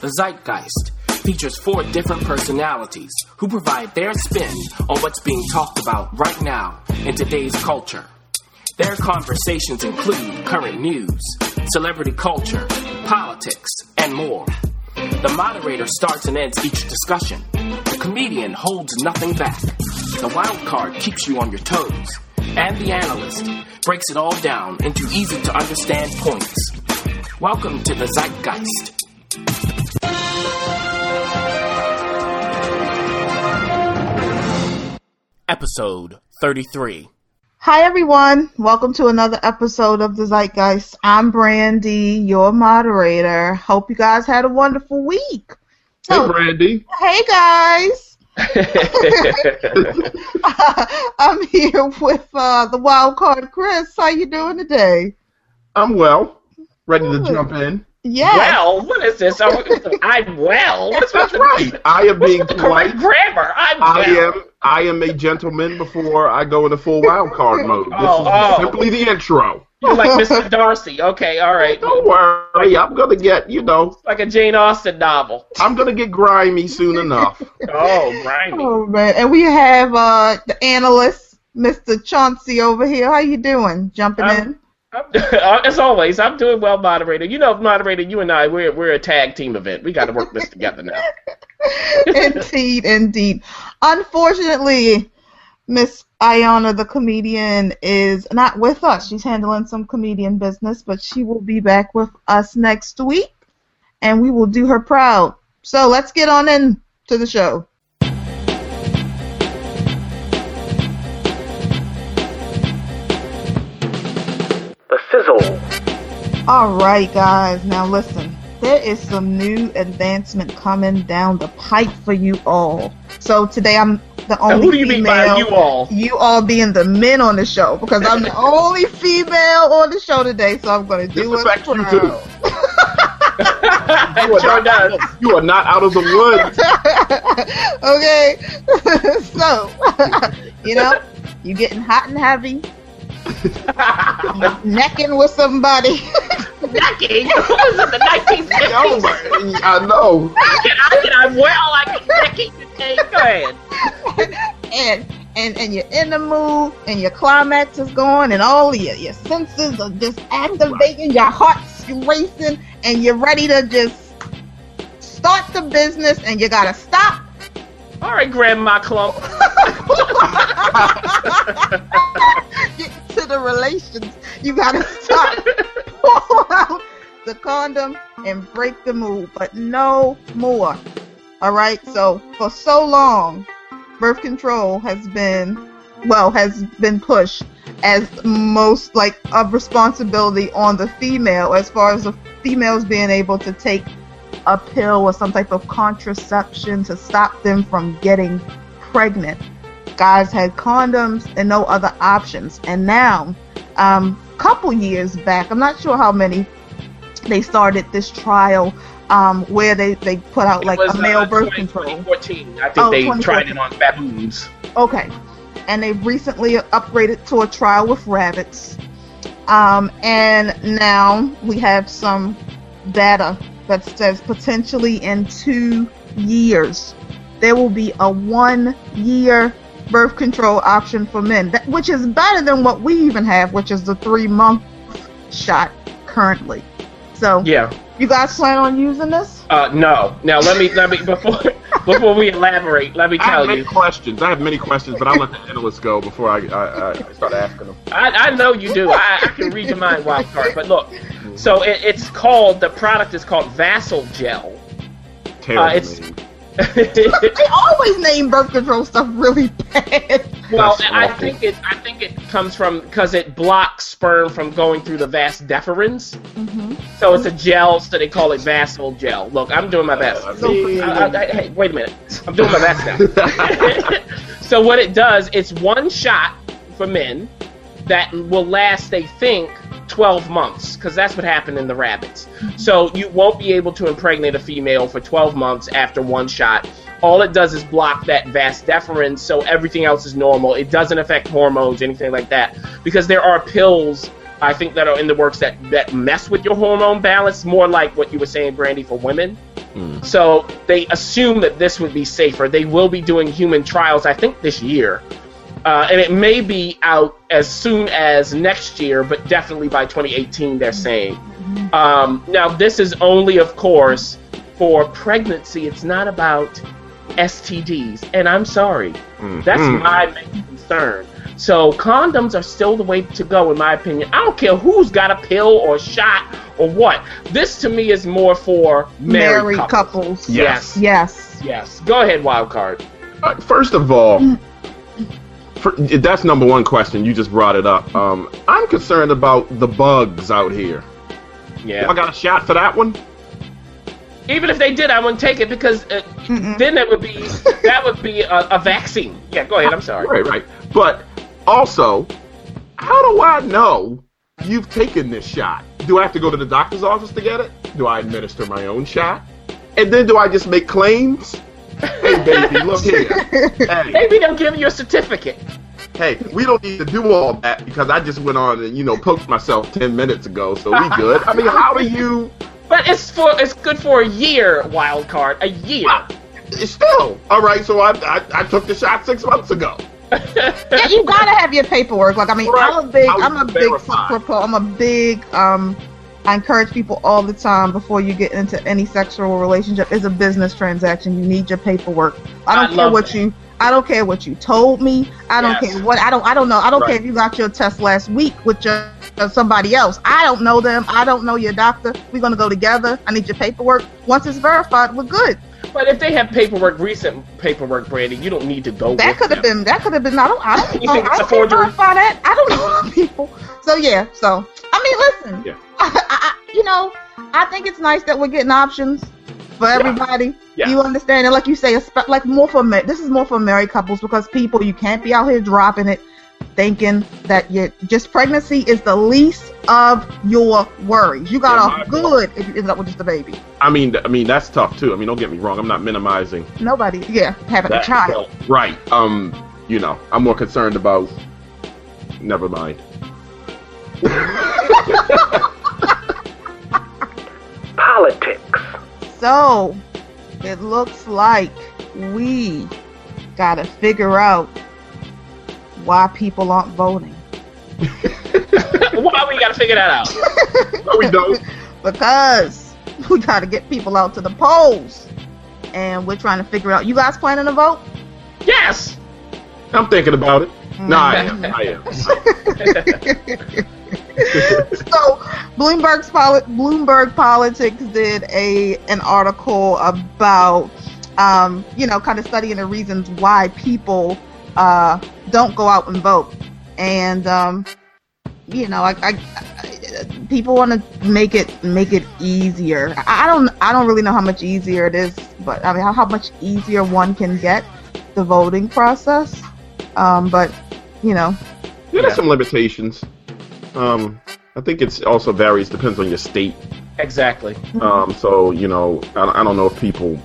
The Zeitgeist features four different personalities who provide their spin on what's being talked about right now in today's culture. Their conversations include current news, celebrity culture, politics, and more. The moderator starts and ends each discussion. The comedian holds nothing back. The wild card keeps you on your toes. And the analyst breaks it all down into easy to understand points. Welcome to the Zeitgeist. Episode 33. Hi, everyone. Welcome to another episode of the Zeitgeist. I'm Brandy, your moderator. Hope you guys had a wonderful week. Hey, So, Brandy. hey guys. I'm here with uh, the wild card Chris. How you doing today? I'm well. Ready to jump in. Yeah. Well, what is this? Oh, I'm well. What's That's right. I am being polite. correct grammar? I'm I well. am I am a gentleman before I go into full wild card mode. This Oh, is oh. simply the intro. You're like Mr. Darcy. Okay, all right. Don't worry, I'm gonna get you know Like a Jane Austen novel. I'm gonna get grimy soon enough. Oh, grimy. Oh man, and we have uh, the analyst, Mr. Chauncey, over here. How you doing? Jumping I'm- in. I'm- uh, As always, I'm doing well, moderator. You know, moderator, you and I, we're we're a tag team event. We got to work this together now. indeed, indeed. Unfortunately, Miss Ayana, the comedian, is not with us. She's handling some comedian business, but she will be back with us next week, and we will do her proud. So let's get on in to the show. Sizzle. All right, guys. Now listen. There is some new advancement coming down the pipe for you all. So today I'm the Now, only who do you mean by female- you all? you all being the men on the show because I'm the only female on the show today, so I'm going to do it. affects you proud. too. You are, not, you are not out of the woods. okay, so you know, you're getting hot and heavy, necking with somebody. Necking? What was it, the 1950s? Yo, I know. I can, I can, I'm well. I can necking today. Go ahead. and and and you're in the mood and your climax is going and all your your senses are just activating, your heart's racing and you're ready to just start the business and you gotta stop. All right, Grandma Clump. The relations. You gotta stop. Pull out the condom and break the move, but no more. All right. So for so long, birth control has been, well, has been pushed as most like of responsibility on the female, as far as the females being able to take a pill or some type of contraception to stop them from getting pregnant. Guys had condoms and no other options, and now, um, couple years back, I'm not sure how many, they started this trial um, where they, they put out like It was, a male uh, birth 20- control. 2014. I think Oh, they tried it on baboons. Okay. And they recently upgraded to a trial with rabbits. Um, and now we have some data that says potentially in two years there will be a one year birth control option for men, that, which is better than what we even have, which is the three month shot currently. So, Yeah. you guys plan on using this? Uh, no. Now let me let me before before we elaborate. Let me I have tell many you. questions. I have many questions, but I'll let the analysts go before I, I, I start asking them. I, I know you do. I, I can read your mind, wild card. But look, so it, it's called the product is called Vasalgel. Terrible Uh, it's- name. They always name birth control stuff really bad. Well, That's I awful. think it. I think it comes from because it blocks sperm from going through the vas deferens. Mm-hmm. So it's a gel, so they call it Vasalgel. Look, I'm doing my best. Uh, So me- I, I, I- hey, wait a minute. I'm doing my best now. so what it does, it's one shot for men that will last, they think, 12 months, because that's what happened in the rabbits. So you won't be able to impregnate a female for 12 months after one shot. All it does is block that vas deferens, so everything else is normal. It doesn't affect hormones, anything like that, because there are pills. I think that are in the works that, that mess with your hormone balance, more like what you were saying, Brandy, for women. Mm. So they assume that this would be safer. They will be doing human trials, I think, this year. Uh, and it may be out as soon as next year, but definitely by 2018, they're saying. Um, now, this is only, of course, for pregnancy. It's not about STDs. And I'm sorry, Mm. that's Mm. my main concern. So condoms are still the way to go, in my opinion. I don't care who's got a pill or shot or what. This to me is more for married, Married couples. couples. Yes. Yes. Yes. Go ahead, wild card. Uh, First of all, for, that's number one question. You just brought it up. Um, I'm concerned about the bugs out here. Yeah. I got a shot for that one. Even if they did, I wouldn't take it because uh, then that would be that would be a, a vaccine. Yeah. Go ahead. I'm sorry. Right, right. But also, how do I know you've taken this shot? Do I have to go to the doctor's office to get it? Do I administer my own shot? And then do I just make claims? Hey, baby, look here. Hey, Maybe they'll give you a certificate. hey, we don't need to do all that because I just went on and you know poked myself ten minutes ago, so we good. I mean, how do you? But it's for it's good for a year. Wild card. A year. It's still all right. So I, I I took the shot six months ago. yeah, you gotta have your paperwork. Like I mean, Right. I'm a big, I was I'm a big verified. propo- I'm a big. Um, I encourage people all the time before you get into any sexual relationship. It's a business transaction. You need your paperwork. I don't I care what that. you. I don't care what you told me. I don't Yes. care what. I don't. I don't know. I don't Right. care if you got your test last week with your uh, somebody else. I don't know them. I don't know your doctor. We're gonna go together. I need your paperwork. Once it's verified, we're good. But if they have paperwork, recent paperwork, Brandy, you don't need to go. That could have been. That could have been. I don't. I don't You know. think I it's a don't verify that. I don't know people. So yeah. So I mean, listen. Yeah. I, I, you know, I think it's nice that we're getting options for everybody. Yeah. You understand? And like you say, like more for ma- this is more for married couples because people you can't be out here dropping it, thinking that you just pregnancy is the least of your worries. You got Yeah, off good if you ended up with just a baby. I mean, I mean that's tough too. I mean, don't get me wrong. I'm not minimizing Nobody, yeah, having a that. child. Right. Um. You know, I'm more concerned about. Never mind. Politics. So it looks like we gotta figure out why people aren't voting. Why we gotta figure that out? No, we don't. because we gotta get people out to the polls. And we're trying to figure out you guys planning to vote? Yes. I'm thinking about it. No, I am. I am. so Bloomberg's poli- Bloomberg Politics did a an article about um, you know kind of studying the reasons why people uh, don't go out and vote, and um, you know I, I, I people want to make it make it easier. I, I don't I don't really know how much easier it is, but I mean how, how much easier one can get the voting process. Um, but you know Yeah, there's Yeah. some limitations. Um, I think it's also varies depends on your state. Exactly. Um, so you know, I, I don't know if people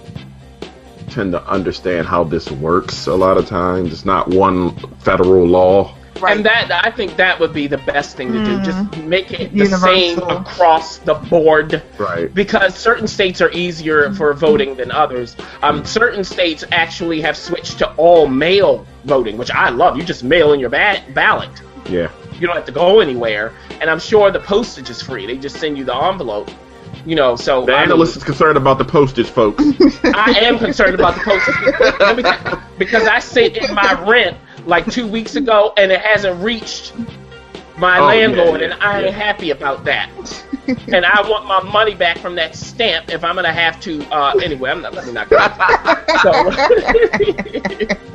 tend to understand how this works. A lot of times, it's not one federal law. Right. And that I think that would be the best thing to do. Mhm. Just make it the Universal. same across the board. Right. because certain states are easier for voting than others. Um, certain states actually have switched to all mail voting, which I love. You just mail in your ba- ballot. Yeah. You don't have to go anywhere, and I'm sure the postage is free. They just send you the envelope. You know, so The I mean, analyst is concerned about the postage, folks. I am concerned about the postage because, because I sent in my rent like two weeks ago, and it hasn't reached my Oh, landlord, yeah, and I ain't happy about that. and I want my money back from that stamp if I'm gonna have to. Uh, anyway, I'm not. Let me not go. so,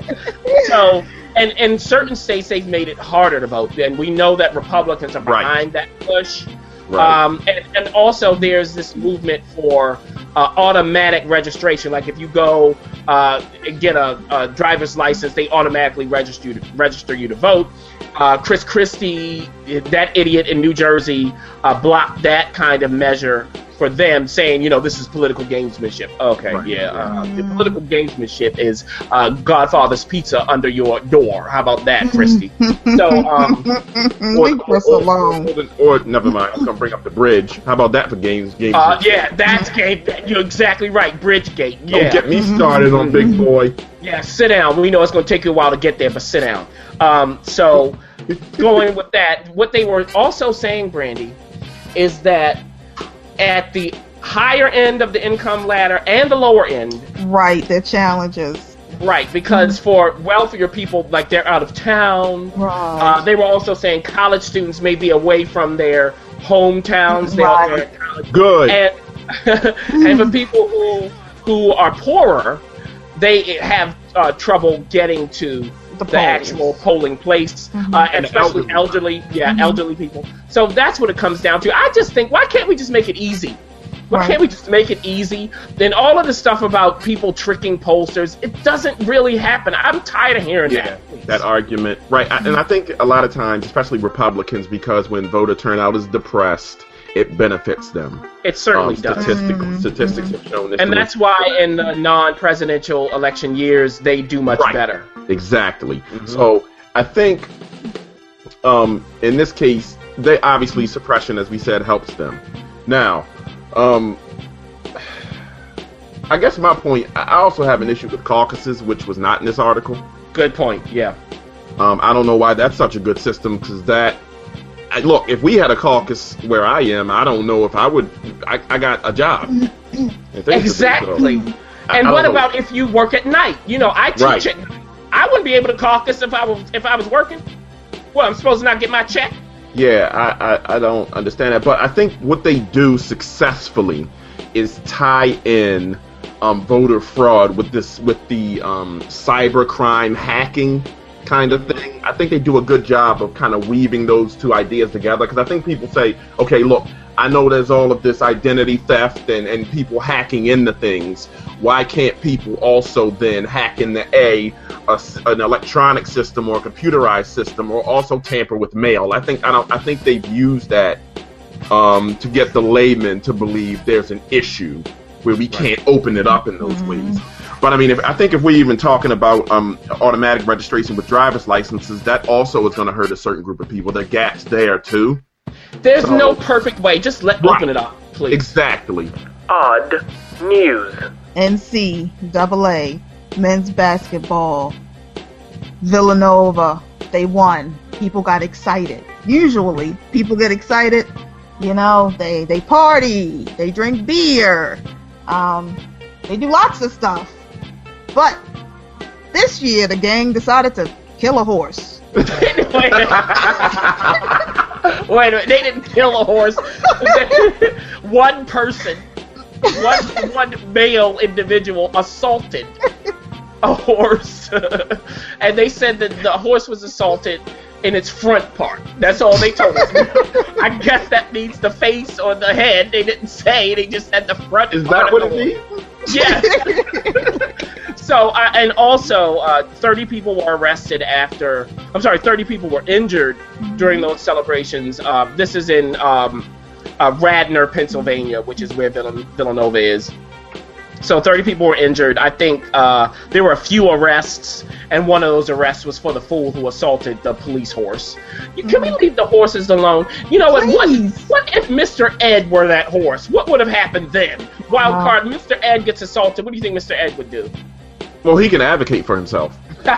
so, and in certain states they've made it harder to vote, and we know that Republicans are Right. behind that push. Right. Um, and, and also, there's this movement for uh, automatic registration. Like if you go uh, get a, a driver's license, they automatically register you to, register you to vote. Uh, Chris Christie, that idiot in New Jersey, uh, blocked that kind of measure for them saying, you know, this is political gamesmanship. Okay, Right. yeah. Uh, the political gamesmanship is uh, Godfather's Pizza under your door. How about that, Christie? so, um, Chris alone. Or, or never mind, I'm gonna bring up the bridge. How about that for games? Games. uh, yeah, that's game. You're exactly right. Bridgegate. Yeah. Don't get me started on Big Boy. Yeah, sit down. We know it's going to take you a while to get there, but sit down. Um, so, going with that, what they were also saying, Brandy, is that at the higher end of the income ladder and the lower end, Right, the challenges. right, because for wealthier people, like they're out of town, uh, Right. they were also saying college students may be away from their hometowns. Right. they're Good. and and for people who who are poorer, they have uh, trouble getting to The the, actual polling place, Mhm. uh, and And especially elderly, yeah, Mhm. elderly people. So that's what it comes down to. I just think, why can't we just make it easy? Why Right. can't we just make it easy? Then all of the stuff about people tricking pollsters, it doesn't really happen. I'm tired of hearing Yeah, that. please. that argument, right? I, and I think a lot of times, especially Republicans, because when voter turnout is depressed, it benefits them. it certainly Um, does. statistical Mhm. statistics have shown this. And that's why in the non-presidential election years they do much Right. better. Exactly. Mhm. So I think um, in this case, they obviously suppression, as we said, helps them. Now, um, I guess my point. I I also have an issue with caucuses, which was not in this article. Good point. Yeah. Um, I don't know why that's such a good system because that. I, look, if we had a caucus where I am, I don't know if I would. I, I got a job. And things would be Exactly. so- I- And I what about if you work at night? You know, I teach Right. at night. I wouldn't be able to caucus if I was if I was working. Well, I'm supposed to not get my check. Yeah, I, I, I don't understand that. But I think what they do successfully is tie in um, voter fraud with this with the um, cyber crime hacking kind of thing. I think they do a good job of kind of weaving those two ideas together because I think people say, okay, look, I know there's all of this identity theft and, and people hacking into things. Why can't people also then hack into a an electronic system or a computerized system or also tamper with mail? I think I don't I think they've used that um, to get the layman to believe there's an issue where we can't open it up in those Mhm. ways. But I mean, if, I think if we're even talking about um, automatic registration with driver's licenses, that also is going to hurt a certain group of people. There are gaps there too. There's So- no perfect way. Just let Right. open it up, please. Exactly. Odd news. NC double A men's basketball. Villanova, they won. People got excited. Usually, people get excited. You know, they they party, they drink beer, um, they do lots of stuff. But this year, the gang decided to kill a horse. Wait a minute. Wait a minute. They didn't kill a horse. one person, one one male individual assaulted a horse, and they said that the horse was assaulted in its front part. That's all they told us. I guess that means the face or the head. They didn't say. They just said the front. Is part that what it means? Yeah. So, uh, and also, uh, 30 people were arrested after. I'm sorry, 30 people were injured during those celebrations. Uh, this is in um, uh, Radnor, Pennsylvania, which is where Vill- Villanova is. So 30 people were injured. I think uh, there were a few arrests, and one of those arrests was for the fool who assaulted the police horse. Can we leave the horses alone? You know what? What, what if Mr. Ed were that horse? What would have happened then? Wild Wow. card, Mr. Ed gets assaulted. What do you think Mr. Ed would do? Well, he can advocate for himself. you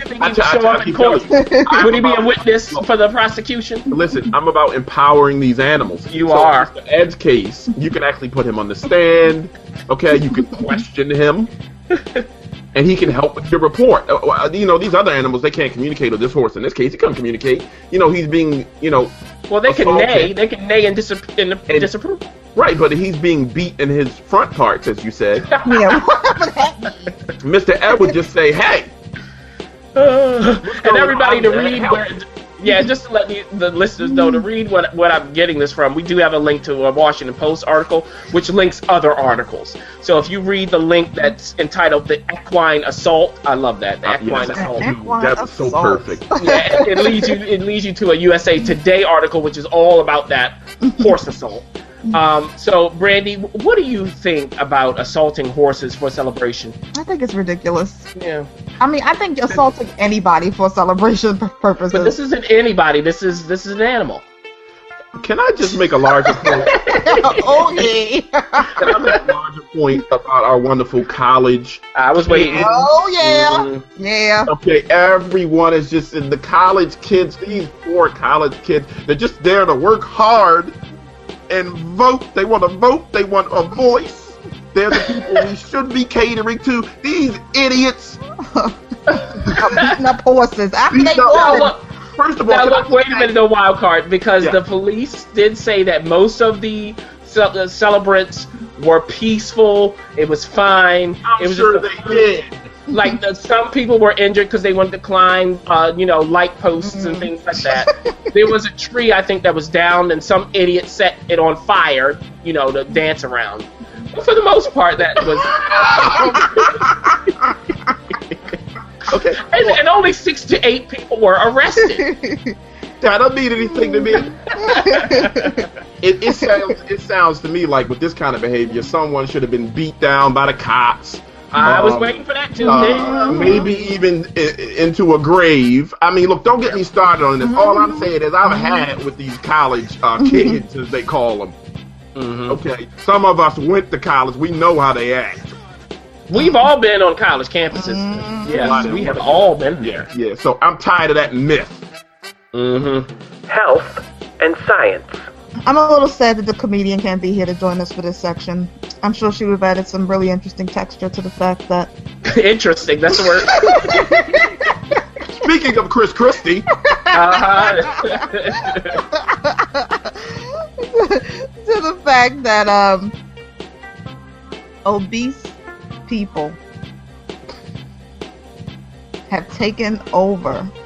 think he would show up in court? Would he be a witness for the prosecution? Listen, I'm about empowering these animals. You So are. in. Ed's case, you can actually put him on the stand. Okay, you can question him, and he can help with your report. Uh, You know, these other animals they can't communicate. Or this horse, in this case, he can't communicate. You know, he's being, you know, Well, they can neigh. They can neigh and, disap- and And- disapprove. right, but he's being beat in his front parts, as you said. yeah, whatever that means. Mr. Ed would just say, "Hey, and everybody to read where, yeah, just to let the, the listeners know to read what what I'm getting this from. We do have a link to a Washington Post article, which links other articles. So if you read the link that's entitled "The Equine Assault," I love that. The Uh, Equine yes. Assault. Equine that was so assault. perfect." yeah, it, it leads you it leads you to a USA Today article, which is all about that horse assault. Um, so, Brandy, what do you think about assaulting horses for celebration? I think it's ridiculous. Yeah, I mean, I think assaulting anybody for celebration p- purposes. but this isn't anybody. This is this is an animal. Can I just make a larger point? oh yeah. Can I make a larger point about our wonderful college? I was waiting. oh yeah. Mhm. Yeah. Okay, everyone is just in the college kids. These poor college kids, they're just there to work hard and vote. They want to vote. They want a voice. They're the people we should be catering to. These idiots. I'm beating up horses after they No, won. look, First of all, now can I look, wait a just minute, the wild card, because Yeah. the police did say that most of the uh, celebrants were peaceful. It was fine. I'm it was sure just they did. Like the, some people were injured because they wanted to climb, uh, you know, light posts and things like that. there was a tree I think that was down, and some idiot set it on fire, you know, to dance around. But for the most part, that was, Okay, and, and only six to eight people were arrested. that don't mean anything to me. It, it sounds it sounds to me like with this kind of behavior, someone should have been beat down by the cops. I was Um, waiting for that too. uh, maybe even i- into a grave. I mean, look, don't get me started on this. All I'm saying is I've had with these college uh, kids, as they call them. Mhm. Okay, some of us went to college. We know how they act. We've all been on college campuses. Yes, we have all been there. Yeah, so I'm tired of that myth. Mm-hmm. Health and science. I'm a little sad that the comedian can't be here to join us for this section. I'm sure she would have added some really interesting texture to the fact that Interesting. That's the word. Speaking of Chris Christie, Uh-huh. to the fact that um obese people have taken over the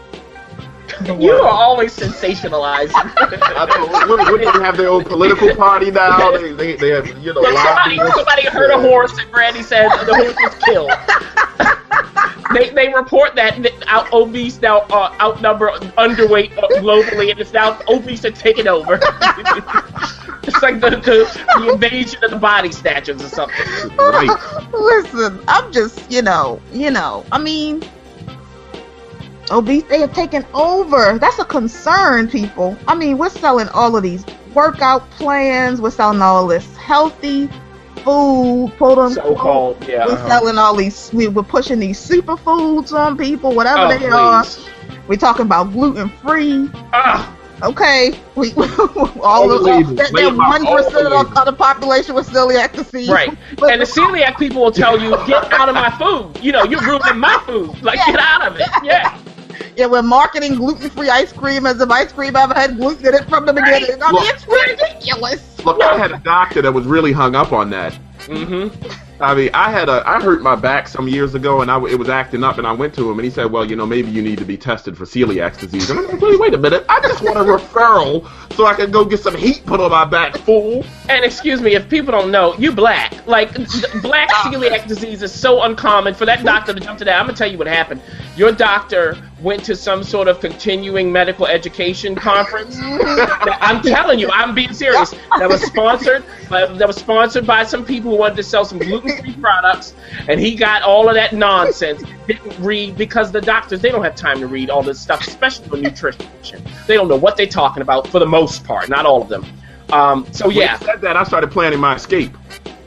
you are always sensationalizing. I don't, women, women have their own political party now. They, they, they have, you know, Look, somebody, somebody heard a horse and Brandy said the horse was killed. they, they report that out obese now uh, outnumber underweight uh, globally, and it's now obese are taking over. it's like the, the, the invasion of the body snatchers or something. Right. Listen, I'm just, you know, you know, I mean, obese, they have taken over. That's a concern, people. I mean, we're selling all of these workout plans, we're selling all this healthy food, quote unquote. So called, yeah. We're uh-huh. selling all these, we, we're pushing these superfoods on people, whatever Oh, they are. We're talking about gluten free. Ah, Okay, we all of that, that one percent of the population with celiac disease. Right. But- And the celiac people will tell you, get out of my food. You know, you're ruining my food. Like, get out of it. Yeah. Yeah, we're marketing gluten-free ice cream as if ice cream ever had gluten in it from the beginning. I mean, Look. it's ridiculous. Look, I had a doctor that was really hung up on that. Mm-hmm. I mean, I had a I hurt my back some years ago, and I it was acting up, and I went to him, and he said, "Well, you know, maybe you need to be tested for celiac disease." And I'm like, "Wait, wait a minute! I just want a referral so I can go get some heat put on my back, fool." And excuse me, if people don't know, you black. Like, black celiac disease is so uncommon. For that doctor to jump to that, I'm going to tell you what happened. Your doctor went to some sort of continuing medical education conference. I'm telling you, I'm being serious. That was sponsored. By, that was sponsored by some people who wanted to sell some gluten-free products, and he got all of that nonsense. Didn't read because the doctors they don't have time to read all this stuff, especially with nutrition. They don't know what they're talking about for the most part, not all of them. Um, so When yeah, he said that, I started planning my escape.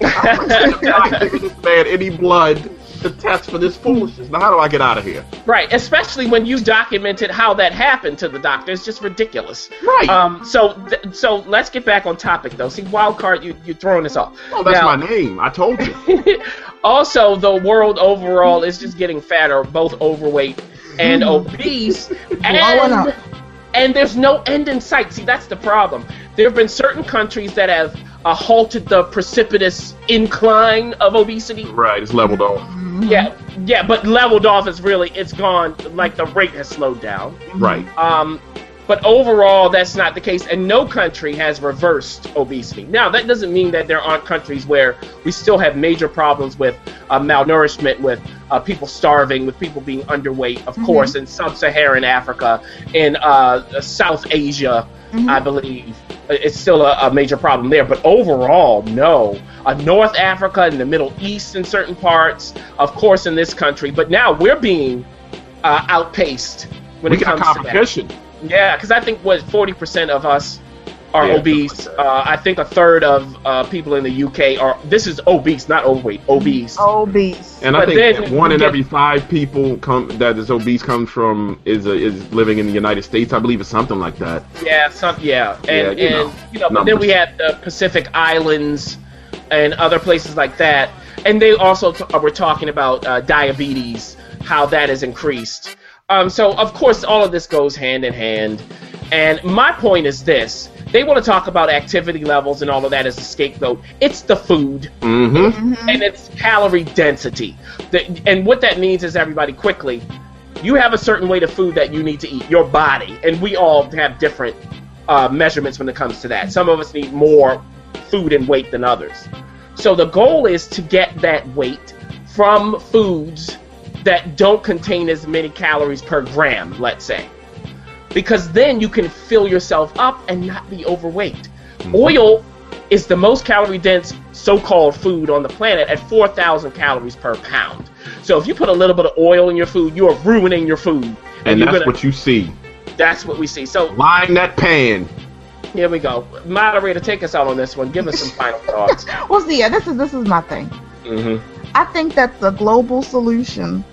I'm not giving this man any blood to test for this foolishness. Now, how do I get out of here? Right, especially when you documented how that happened to the doctor. It's just ridiculous. Right. Um. So, th- so let's get back on topic though. See, wild card, you you throwing this off. Oh, that's Now- my name. I told you. also, the world overall is just getting fatter, both overweight and obese, Blowing and up. And there's no end in sight. See, that's the problem. There have been certain countries that have uh, halted the precipitous incline of obesity. right, it's leveled off. Yeah, yeah, but leveled off is really it's gone. Like the rate has slowed down. Right. Um, but overall, that's not the case, and no country has reversed obesity. Now, that doesn't mean that there aren't countries where we still have major problems with uh, malnourishment, with uh, people starving, with people being underweight, of course, in sub-Saharan Africa, in uh, South Asia, Mhm. I believe. it's still a, a major problem there. But overall, no. Uh, North Africa and the Middle East in certain parts, of course, in this country. But now we're being uh, outpaced when we it got comes to that. competition. Yeah, because I think what forty percent of us are Yeah, obese. like Uh, I think a third of uh, people in the UK are. This is obese, not overweight. Obese. Obese. And I But think one in get- every five people come that is obese comes from is uh, is living in the United States. I believe it's something like that. Yeah, some yeah, and Yeah, you and know, you know, but then we numbers. have the Pacific Islands and other places like that, and they also t- were talking about uh, diabetes, how that has increased. Um, so of course, all of this goes hand in hand. And my point is this: they want to talk about activity levels and all of that as a scapegoat. It's the food Mm-hmm. and it's calorie density. The, and what that means is everybody quickly, you have a certain weight of food that you need to eat, your body, and we all have different uh, measurements when it comes to that. Some of us need more food and weight than others. So the goal is to get that weight from foods that don't contain as many calories per gram, let's say. Because then you can fill yourself up and not be overweight. Oil is the most calorie dense so-called food on the planet at 4,000 calories per pound. So if you put a little bit of oil in your food, you are ruining your food. And you're that's gonna- what you see. that's what we see. So Line that pan. here we go. Moderator, take us out on this one. Give us some final thoughts. Well, see, yeah, this is this is my thing. hmm I think that the global solution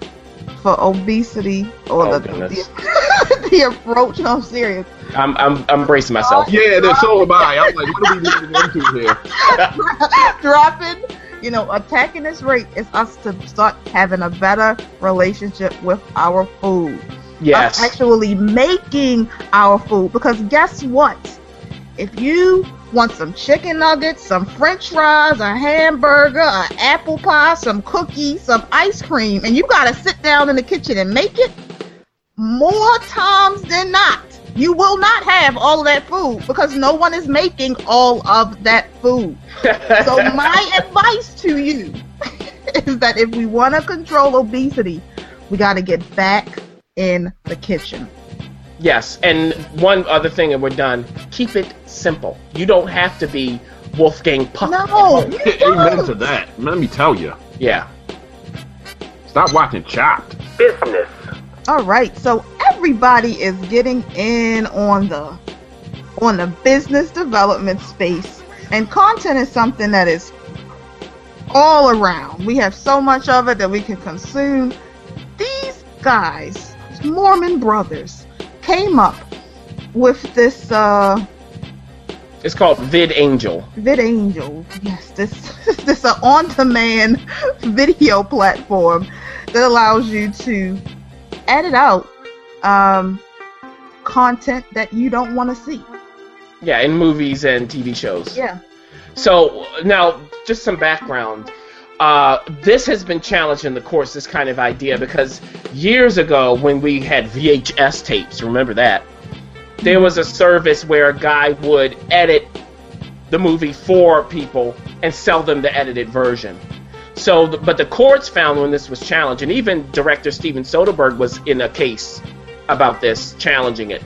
for obesity or Oh, the, goodness. the the approach. No, I'm serious. I'm, I'm I'm bracing myself. Oh, yeah, that's so am I. I'm like, what are we moving into here? dropping, you know, attacking this rate is us to start having a better relationship with our food. Us Yes. actually making our food. Because guess what? If you want some chicken nuggets, some french fries, a hamburger, an apple pie, some cookies, some ice cream, and you gotta sit down in the kitchen and make it, more times than not, you will not have all of that food because no one is making all of that food. So my advice to you is that if we want to control obesity, we got to get back in the kitchen. Yes. And one other thing, and we're done. Keep it simple. You don't have to be Wolfgang Puck. No, you Amen don't. to that. Let me tell you. Yeah. Stop watching Chopped. Business. All right, so everybody is getting in on the on the business development space, and content is something that is all around. We have so much of it that we can consume. These guys, Mormon brothers, came up with this uh It's called Vid Angel. VidAngel. Yes, this this an on-demand video platform that allows you to edit out um, content that you don't want to see. Yeah, in movies and TV shows. Yeah. So now, just some background. Uh, this has been challenging the course, this kind of idea, because years ago when we had VHS tapes, remember that? There was a service where a guy would edit the movie for people and sell them the edited version. So, but the courts found when this was challenged, and even director Steven Soderbergh was in a case about this, challenging it.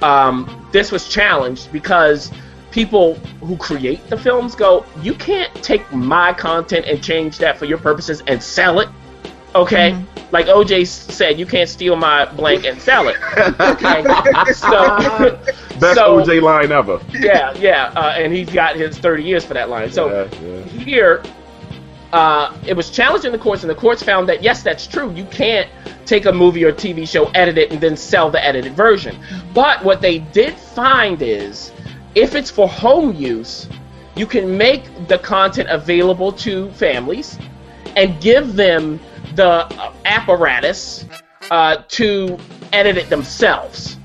Um, this was challenged because people who create the films go, you can't take my content and change that for your purposes and sell it. Okay? Like OJ said, you can't steal my blank and sell it. Okay? so, Best So- OJ line ever. yeah, yeah, uh, and he's got his 30 years for that line. So Yeah, yeah. here, uh, it was challenged in the courts, and the courts found that yes, that's true. You can't take a movie or TV show, edit it, and then sell the edited version. But what they did find is, if it's for home use, you can make the content available to families and give them the apparatus uh, to edit it themselves.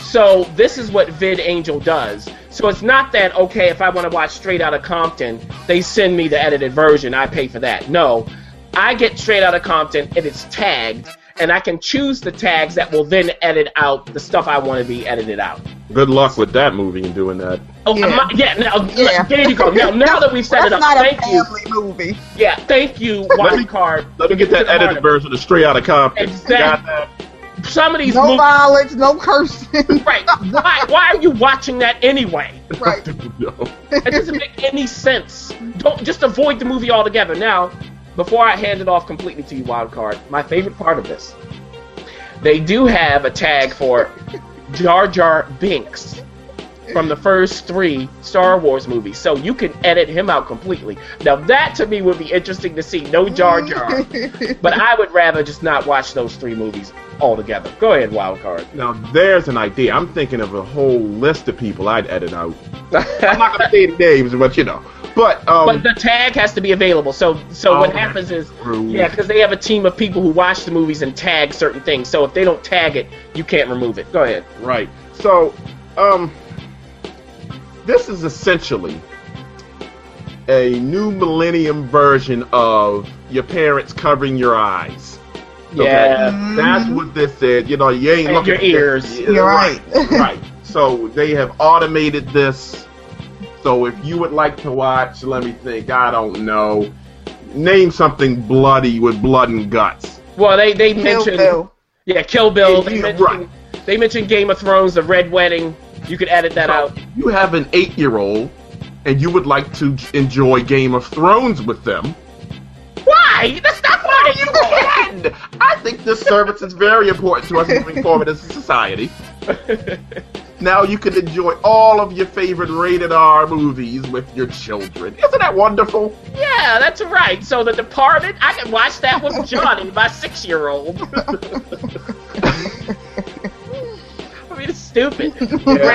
So this is what VidAngel does. So it's not that okay if I want to watch Straight Outta Compton, they send me the edited version, I pay for that. No, I get Straight Outta Compton and it's tagged, and I can choose the tags that will then edit out the stuff I want to be edited out. Good luck with that movie and doing that. Oh Yeah. yeah, yeah now Yeah. there you go. Now now that we've set That's it up, not a thank you. family movie. Yeah, thank you, Let me- Wild Card. Let me get that To the heart edited of version of Straight Outta Compton. Exactly. Got that? some of these No movies. violence, no cursing. Right? Why? Why are you watching that anyway? right. No. It doesn't make any sense. Don't just avoid the movie altogether. Now, before I hand it off completely to you, Wildcard, my favorite part of this, they do have a tag for Jar Jar Binks from the first three Star Wars movies, so you can edit him out completely. Now that to me would be interesting to see. No Jar Jar, but I would rather just not watch those three movies altogether. Go ahead, Wildcard. Now there's an idea. I'm thinking of a whole list of people I'd edit out. I'm not gonna say the names, but you know. But um, But the tag has to be available. So so what Oh, happens is true. yeah, because they have a team of people who watch the movies and tag certain things. So if they don't tag it, you can't remove it. Go ahead. Right. So, um, this is essentially a new millennium version of your parents covering your eyes. Okay? Yeah. That's what this is. You know, you ain't And looking your at this- ears. You're right. right. So they have automated this. So if you would like to watch, let me think. I don't know. Name something bloody with blood and guts. Well, they they Kill mentioned Bill. yeah, Kill Bill. Yeah, They mentioned, right. they mentioned Game of Thrones, the Red Wedding. You could edit that So, out. You have an eight-year-old, and you would like to enjoy Game of Thrones with them. Why? That's not funny. You can. I think this service is very important to us moving forward as a society. Now you can enjoy all of your favorite rated R movies with your children. Isn't that wonderful? Yeah, that's right. So The Departed, I can watch that with Johnny, my six-year-old. I mean, it's stupid. Yeah,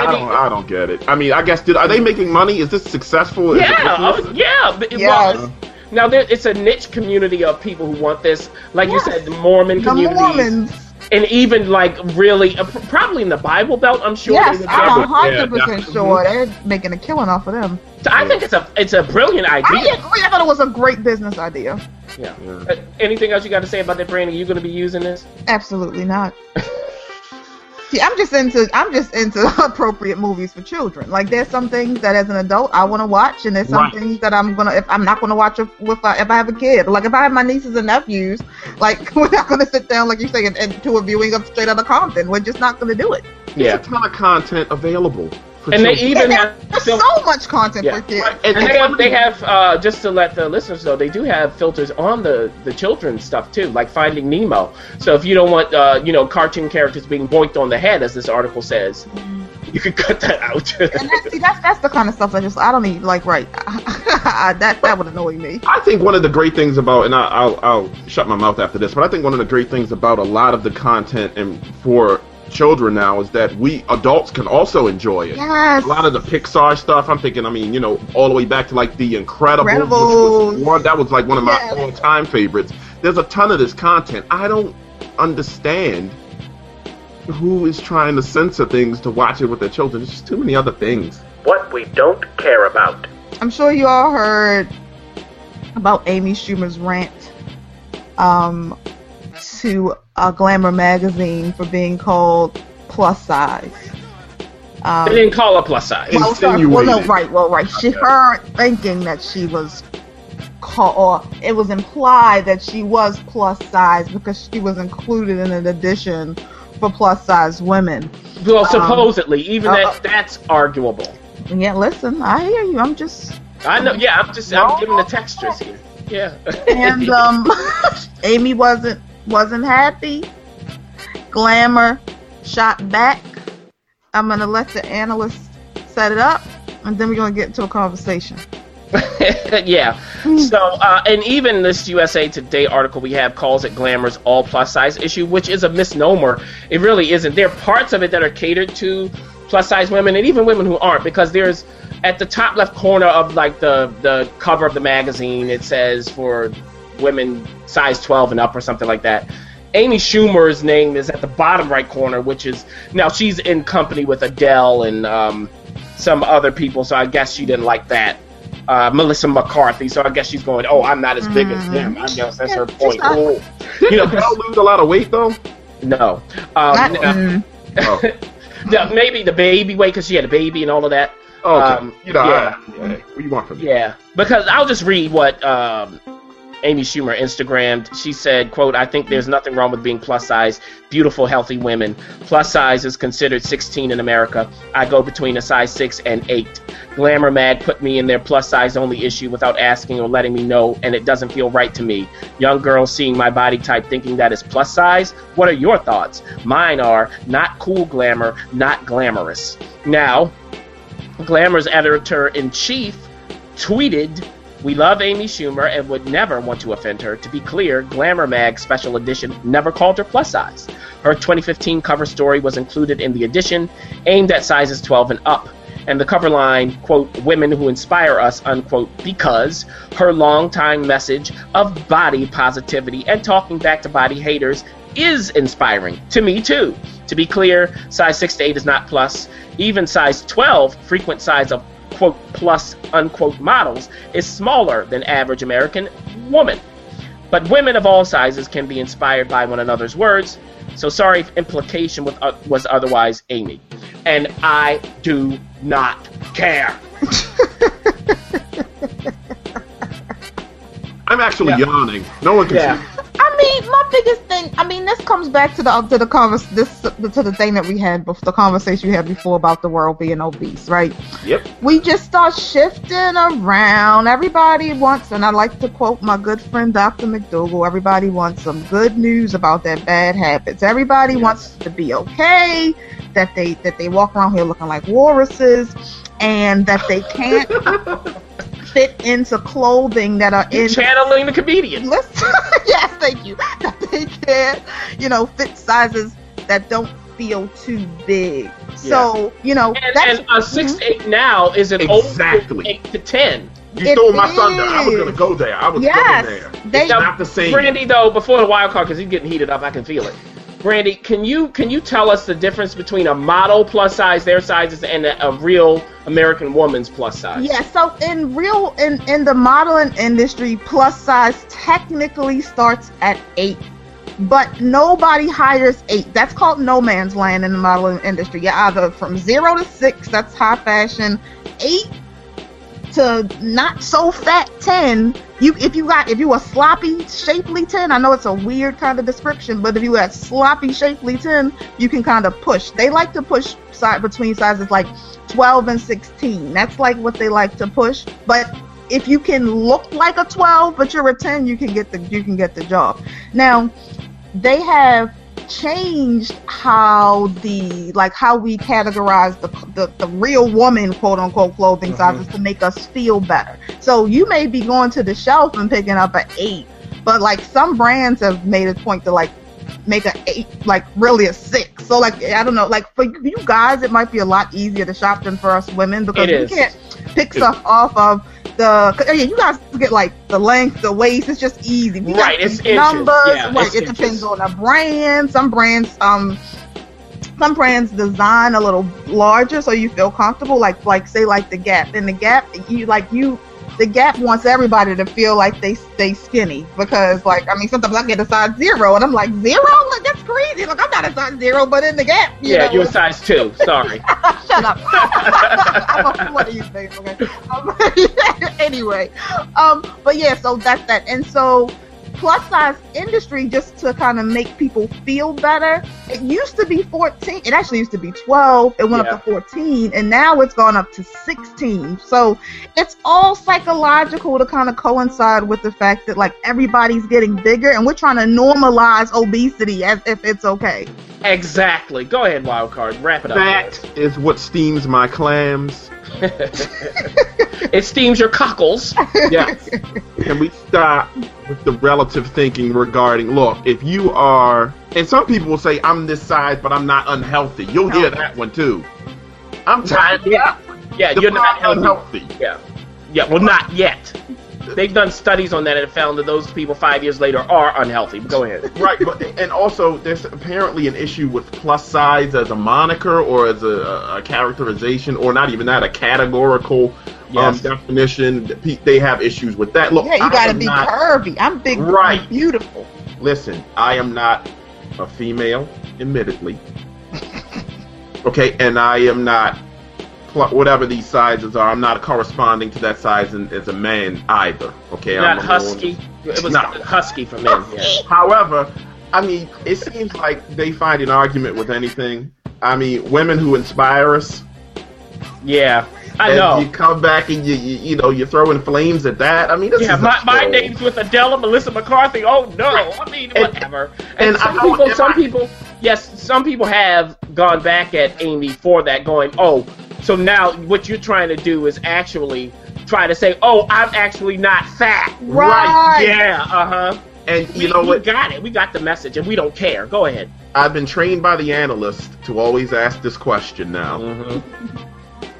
I don't, I don't get it. I mean, I guess did are they making money? Is this successful? Is Yeah, oh, business? oh, yeah. but- Yes. Well, now there, it's a niche community of people who want this. Like Yes. you said, the Mormon The communities, Mormons. And even like really, uh, probably in the Bible Belt. I'm sure. Yes, they would I'm get a it. hundred Yeah, percent sure they're making a killing off of them. So I think it's a it's a brilliant idea. I idea. agree. I thought it was a great business idea. Yeah. Yeah. Uh, anything else you got to say about that, Brandon? You going to be using this? Absolutely not. See, I'm just into I'm just into appropriate movies for children. Like there's some things that as an adult I want to watch, and there's some Right. things that I'm gonna if I'm not gonna watch if, if I uh, if I have a kid. Like if I have my nieces and nephews, like we're not gonna sit down like you say and, and do a viewing of Straight Outta Compton. We're just not gonna do it. There's a ton of content available. For And they children. even And have there's fil- so much content Yeah. for kids. Right, and they have, they have uh, just to let the listeners know, they do have filters on the the children's stuff too, like Finding Nemo. So if you don't want uh, you know cartoon characters being boinked on the head, as this article says, you can cut that out. And that, see, that's that's the kind of stuff that just I don't need. Like right, that that would annoy me. I think one of the great things about, and I, I'll I'll shut my mouth after this, but I think one of the great things about a lot of the content and for children now is that we adults can also enjoy it. Yes. A lot of the Pixar stuff, I'm thinking, I mean, you know, all the way back to like The Incredibles, which was Incredibles. one that was like one of my Yes. all-time favorites. There's a ton of this content. I don't understand who is trying to censor things to watch it with their children. There's just too many other things. what we don't care about. I'm sure you all heard about Amy Schumer's rant um, to a Glamour magazine for being called plus size. Um, They didn't call her plus size. Well, well, sorry, well, no, right, well, right. She, her thinking that she was, called, or it was implied that she was plus size because she was included in an edition for plus size women. Well, supposedly, even uh, that that's arguable. Yeah, listen, I hear you. I'm just I know. Yeah, I'm just I'm giving the textures here. Yeah. and um, Amy wasn't wasn't happy. Glamour shot back. I'm gonna let the analyst set it up, and then we're gonna get into a conversation. yeah. So, uh, and even this USA Today article we have calls it Glamour's all plus size issue, which is a misnomer. It really isn't. There are parts of it that are catered to plus size women and even women who aren't, because there's at the top left corner of like the the cover of the magazine, it says for women size 12 and up or something like that. Amy Schumer's name is at the bottom right corner, which is now she's in company with Adele and um, some other people, so I guess she didn't like that. Uh, Melissa McCarthy, so I guess she's going, oh, I'm not as big as them. I guess that's her point. she's not- Oh, Did You know, Adele lose a lot of weight though? no, um, Not- no, mm, Oh, no, maybe the baby weight because she had a baby and all of that. okay. Um, you know, yeah. I- yeah. What do you want from me? Yeah, because I'll just read what um, Amy Schumer Instagrammed. She said, "quote I think there's nothing wrong with being plus size, beautiful, healthy women. Plus size is considered 16 in America. I go between a size six and eight. Glamour Mag put me in their plus size only issue without asking or letting me know, and it doesn't feel right to me. Young girls seeing my body type thinking that is plus size. What are your thoughts? Mine are not cool glamour, not glamorous. Now." Glamour's editor in chief tweeted, We love Amy Schumer and would never want to offend her. To be clear, Glamour Mag Special Edition never called her plus size. Her 2015 cover story was included in the edition, aimed at sizes 12 and up. And the cover line, quote, women who inspire us, unquote, because her longtime message of body positivity and talking back to body haters is inspiring. To me, too. To be clear, size 6 to 8 is not plus. Even size 12, frequent size of quote plus unquote models, is smaller than average American woman. But women of all sizes can be inspired by one another's words. So sorry if implication was, uh, was otherwise Amy. And I do not care. I'm actually Yeah. yawning. No one can Yeah. see. My biggest thing. I mean, this comes back to the uh, to the convers this to the thing that we had before the conversation we had before about the world being obese, right? Yep. We just start shifting around. Everybody wants, and I like to quote my good friend Dr. McDougall. Everybody wants some good news about their bad habits. Everybody Yes. wants to be okay. That they that they walk around here looking like walruses, and that they can't fit into clothing that are in Channeling the comedian. Listen, yes, thank you. That they can, you know, fit sizes that don't feel too big. So, you know, And, that's and a 6 to 8 now is an Exactly. old 8 to 10. You It stole my thunder. I was gonna go there. I was Yes, going there. they- It's not the same. Brandy, though, before the wild card, because he's getting heated up, I can feel it. Brandy, can you can you tell us the difference between a model plus size, their sizes, and a, a real American woman's plus size? yeah. So in real in in the modeling industry, plus size technically starts at eight, but nobody hires eight. That's called no man's land in the modeling industry. You're either from zero to six, that's high fashion. Eight to not so fat 10 you if you got if you a sloppy shapely 10 i know it's a weird kind of description but if you got sloppy shapely 10 you can kind of push. They like to push side between sizes like 12 and 16 that's like what they like to push. But if you can look like a 12 but you're a 10 you can get the you can get the job. Now they have changed how the like how we categorize the the, the real woman quote unquote clothing Mhm. sizes to make us feel better. So you may be going to the shelf and picking up an eight, but like some brands have made a point to like make a eight like really a six. So like I don't know, like for you guys it might be a lot easier to shop than for us women because we can't pick stuff off of the 'cause, yeah, you guys get like the length, the waist. It's just easy. We Right, it's numbers. Yeah, right, it's it depends on the brand. Some brands, um, some brands design a little larger so you feel comfortable. Like, like say, like the Gap. In the Gap, you like you. The Gap wants everybody to feel like they stay skinny because, like, I mean, sometimes I get a size zero and I'm like zero, like that's crazy. Like I'm not a size zero, but in the Gap, you yeah, know, you're a size 2. Sorry. Shut up. I'm a, one of these things, okay? Um, anyway, um, but yeah, so that's that. And so, plus size industry, just to kind of make people feel better, it used to be 14. It actually used to be 12. It went Yeah. up to 14, and now it's gone up to 16. So it's all psychological to kind of coincide with the fact that like everybody's getting bigger, and we're trying to normalize obesity as if it's okay. exactly. Go ahead, wild card. Wrap it up. That is what steams my clams. It steams your cockles. Yes. Can we stop with the relative thinking regarding look, if you are and some people will say I'm this size but I'm not unhealthy. You'll hear that one too. I'm tired. Yeah. Yeah, you're not Define healthy. unhealthy. Yeah. Yeah, well, not yet. They've done studies on that and found that those people five years later are unhealthy. But go ahead. Right, but and also there's apparently an issue with plus size as a moniker or as a, a characterization, or not even that, a categorical Yes. um, definition. They have issues with that. Look, Yeah, you gotta be not- curvy. I'm big, Right. I'm beautiful. Listen, I am not a female, admittedly. Okay, and I am not pl- whatever these sizes are. I'm not corresponding to that size in, as a man either. Okay, Not I'm husky. It was not husky for men. Yeah. However, I mean, it seems like they find an argument with anything. I mean, women who inspire us. Yeah, I and know. You come back and you, you you know you're throwing flames at that. I mean, Yeah, my, my name's with Adele Melissa McCarthy. Oh no, I mean And- whatever. And, and some I- people, some I- people, yes, some people have gone back at Amy for that, going, oh, so now what you're trying to do is actually try to say, oh, I'm actually not fat. Right. Yeah, uh huh. And We, you know we got it. We got the message, and we don't care. Go ahead. I've been trained by the analyst to always ask this question now: Mm-hmm.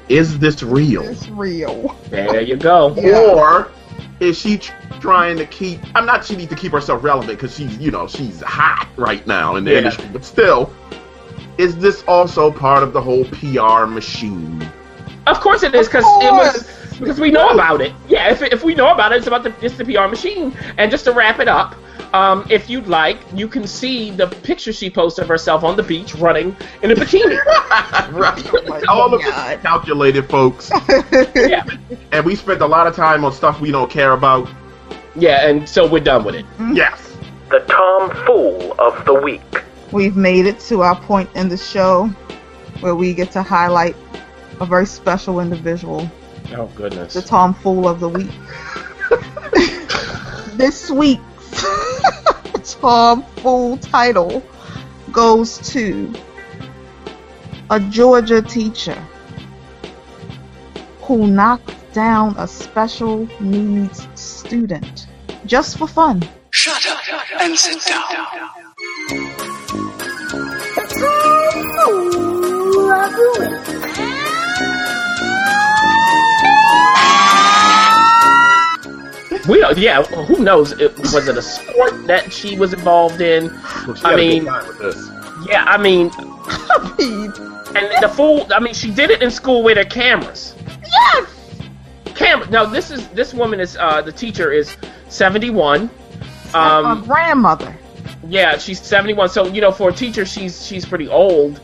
Is this real? It's real. There you go. Yeah. Or is she tr- trying to keep? I'm not. She needs to keep herself relevant because she's, you know, she's hot right now in the Yeah. industry. But still, is this also part of the whole PR machine? Of course it is, because it was because we know about it. Yeah, if, if we know about it, it's about the it's the PR machine. And just to wrap it up, um, if you'd like, you can see the picture she posted of herself on the beach running in a bikini. right. my All of God. this is calculated, folks. yeah, and we spent a lot of time on stuff we don't care about. yeah, and so we're done with it. Yes. The Tom Fool of the Week. We've made it to our point in the show where we get to highlight a very special individual, Oh goodness. the Tom Fool of the Week. this week's Tom Fool title goes to a Georgia teacher who knocked down a special needs student just for fun. Shut up and sit down. We don't. Yeah, who knows? It, was it a sport that she was involved in? Well, she I had a good mean- time with this. Yeah, I mean, and the fool. I mean, she did it in school with her cameras. Yes! Camera. No, this is this woman is uh the teacher is seventy one. my Um, grandmother. Yeah, she's seventy one. So you know, for a teacher, she's she's pretty old.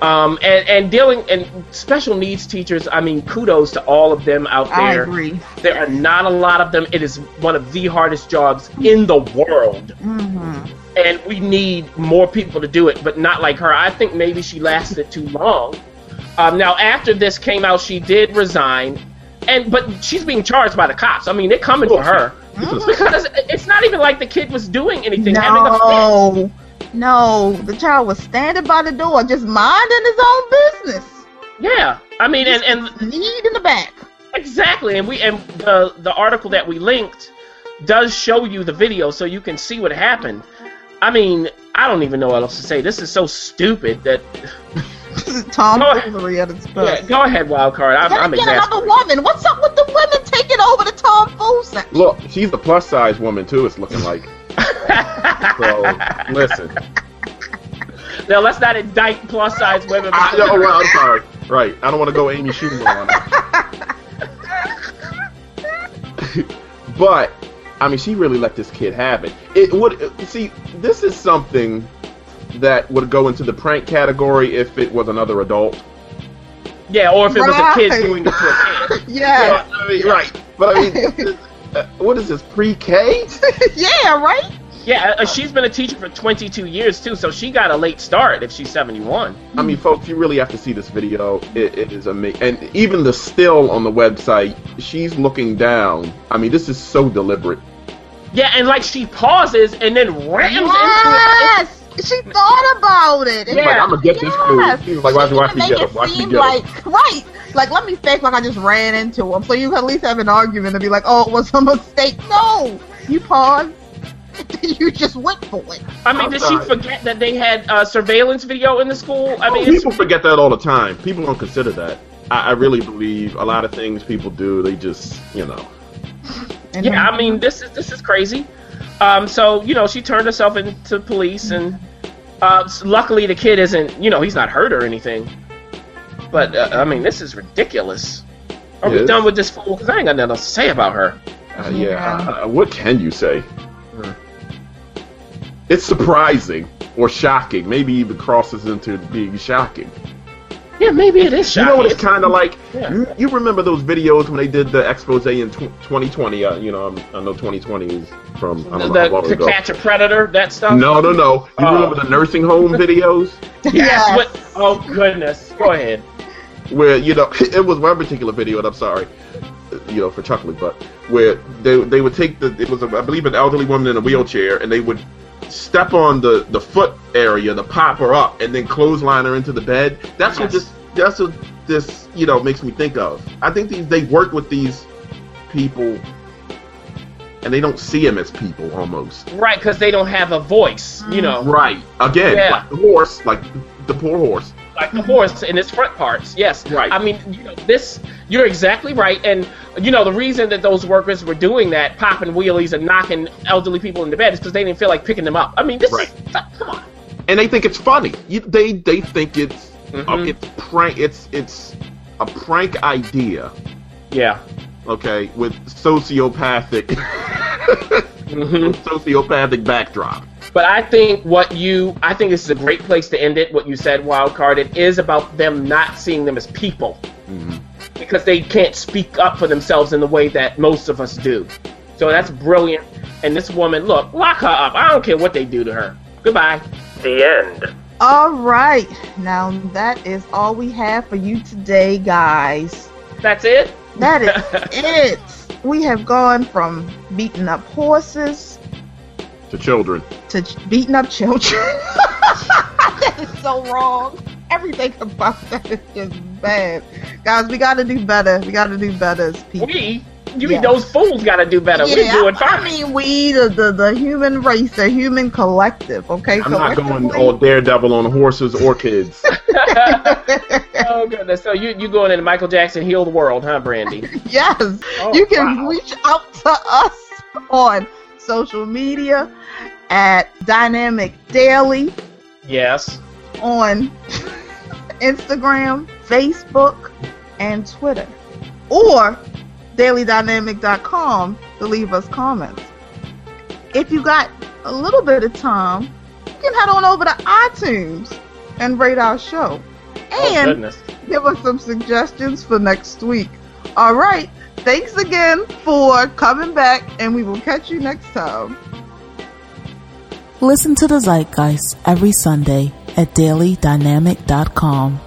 Um, and and dealing and special needs teachers. I mean, kudos to all of them out there. I there. agree. There are not a lot of them. It is one of the hardest jobs in the world. hmm and we need more people to do it, but not like her. I think maybe she lasted too long. Um, now, after this came out, she did resign, and but she's being charged by the cops. I mean, they're coming for her because it's not even like the kid was doing anything. having a fit. No, no, the child was standing by the door, just minding his own business. Yeah, I mean, and and Need in the back. exactly, and we and the the article that we linked does show you the video, so you can see what happened. I mean, I don't even know what else to say. This is so stupid that. Tom Go- Foolery at its best. Yeah, go ahead, Wildcard. I'm, Gotta I'm get exasperated. another woman. What's up with the women taking over the Tom Fool section? Look, she's a plus size woman too. It's looking like. So listen, Now let's not indict plus size women. Ah, I, oh, well, I'm sorry. Right, I don't want to go Amy Schumer on her. but I mean, she really let this kid have it. It would see. This is something that would go into the prank category if it was another adult. yeah, or if it was a kid doing it to a kid. Yeah, I mean, right. But I mean, uh, what is this pre-K? yeah, right. Yeah, uh, she's been a teacher for 22 years too, so she got a late start if she's 71. I mean, folks, you really have to see this video. It, it is amazing, and even the still on the website, she's looking down. I mean, this is so deliberate. Yeah, and like she pauses and then rams into it. Yes, she thought about it. Yeah. Like, I'm gonna get this fool. Yes. She was like, watch, She watch didn't me make get it him. Watch me seem get him. like right. Like let me fake like I just ran into him, so you can at least have an argument and be like, "Oh, it was a mistake." No, you paused. you just went for it. I mean, did she forget that they had uh, surveillance video in the school? I mean, it's, people forget that all the time. People don't consider that. I, I really believe a lot of things people do, they just, you know. And yeah, I mean, this is this is crazy. Um, so you know, she turned herself into police, and uh, luckily the kid isn't, you know, he's not hurt or anything. But uh, I mean, this is ridiculous. Are we done with this fool? Because I ain't got nothing else to say about her. Uh, yeah. What can you say? Hmm. It's surprising or shocking. Maybe even crosses into being shocking. Yeah, maybe it is You shocking. know what it's kind of like? Yeah. You, you remember those videos when they did the expose in tw- 2020? Uh, you know, I'm, I know 2020 is from I don't know how long the, to ago. catch a predator, that stuff. No, no, no. You Oh. remember the nursing home videos Yes. Yes. What? Oh goodness. Go ahead. where you know it was one particular video, and I'm sorry, you know, for chuckling, but where they they would take the it was I believe an elderly woman in a wheelchair, and they would step on the the foot area to pop her up, and then clothesline her into the bed. That's what Yes. this that's what this you know makes me think of. I think these they work with these people. And they don't see them as people almost. Right, because they don't have a voice. You mm. know, Right. Again, Yeah. like the horse, like the poor horse. Like the horse in its front parts. Yes. Right. I mean, you know, this. You're exactly right, and you know the reason that those workers were doing that, popping wheelies and knocking elderly people in the bed, is because they didn't feel like picking them up. I mean, this Right. is come on. and they think it's funny. You, they they think it's uh, Mhm. it's prank. It's it's a prank idea. Yeah. Okay, with sociopathic hmm sociopathic backdrop. But I think what you, I think this is a great place to end it. What you said, Wildcard, it is about them not seeing them as people Mhm. because they can't speak up for themselves in the way that most of us do. So that's brilliant. And this woman, look, lock her up. I don't care what they do to her. Goodbye. The end. All right. Now that is all we have for you today, guys. That's it. That is it. We have gone from beating up horses To children. to ch- beating up children. that is so wrong. Everything about that is just bad. Guys, we gotta do better. We gotta do better as people. We, you Yeah. mean those fools got to do better? We're doing I mean, we, the, the, the human race, the human collective, okay? I'm not going Collectively- all daredevil on horses or kids. oh goodness! So you you going into Michael Jackson heal the world, huh, Brandy? Yes. Oh, you can wow. reach out to us on social media at Dynamic Daily Yes. on Instagram, Facebook, and Twitter. Or dailydynamic.com to leave us comments. If you got a little bit of time, you can head on over to iTunes and rate our show. Oh And goodness. give us some suggestions for next week. All right. Thanks again for coming back, and we will catch you next time. Listen to the Zeitgeist every Sunday at dailydynamic.com.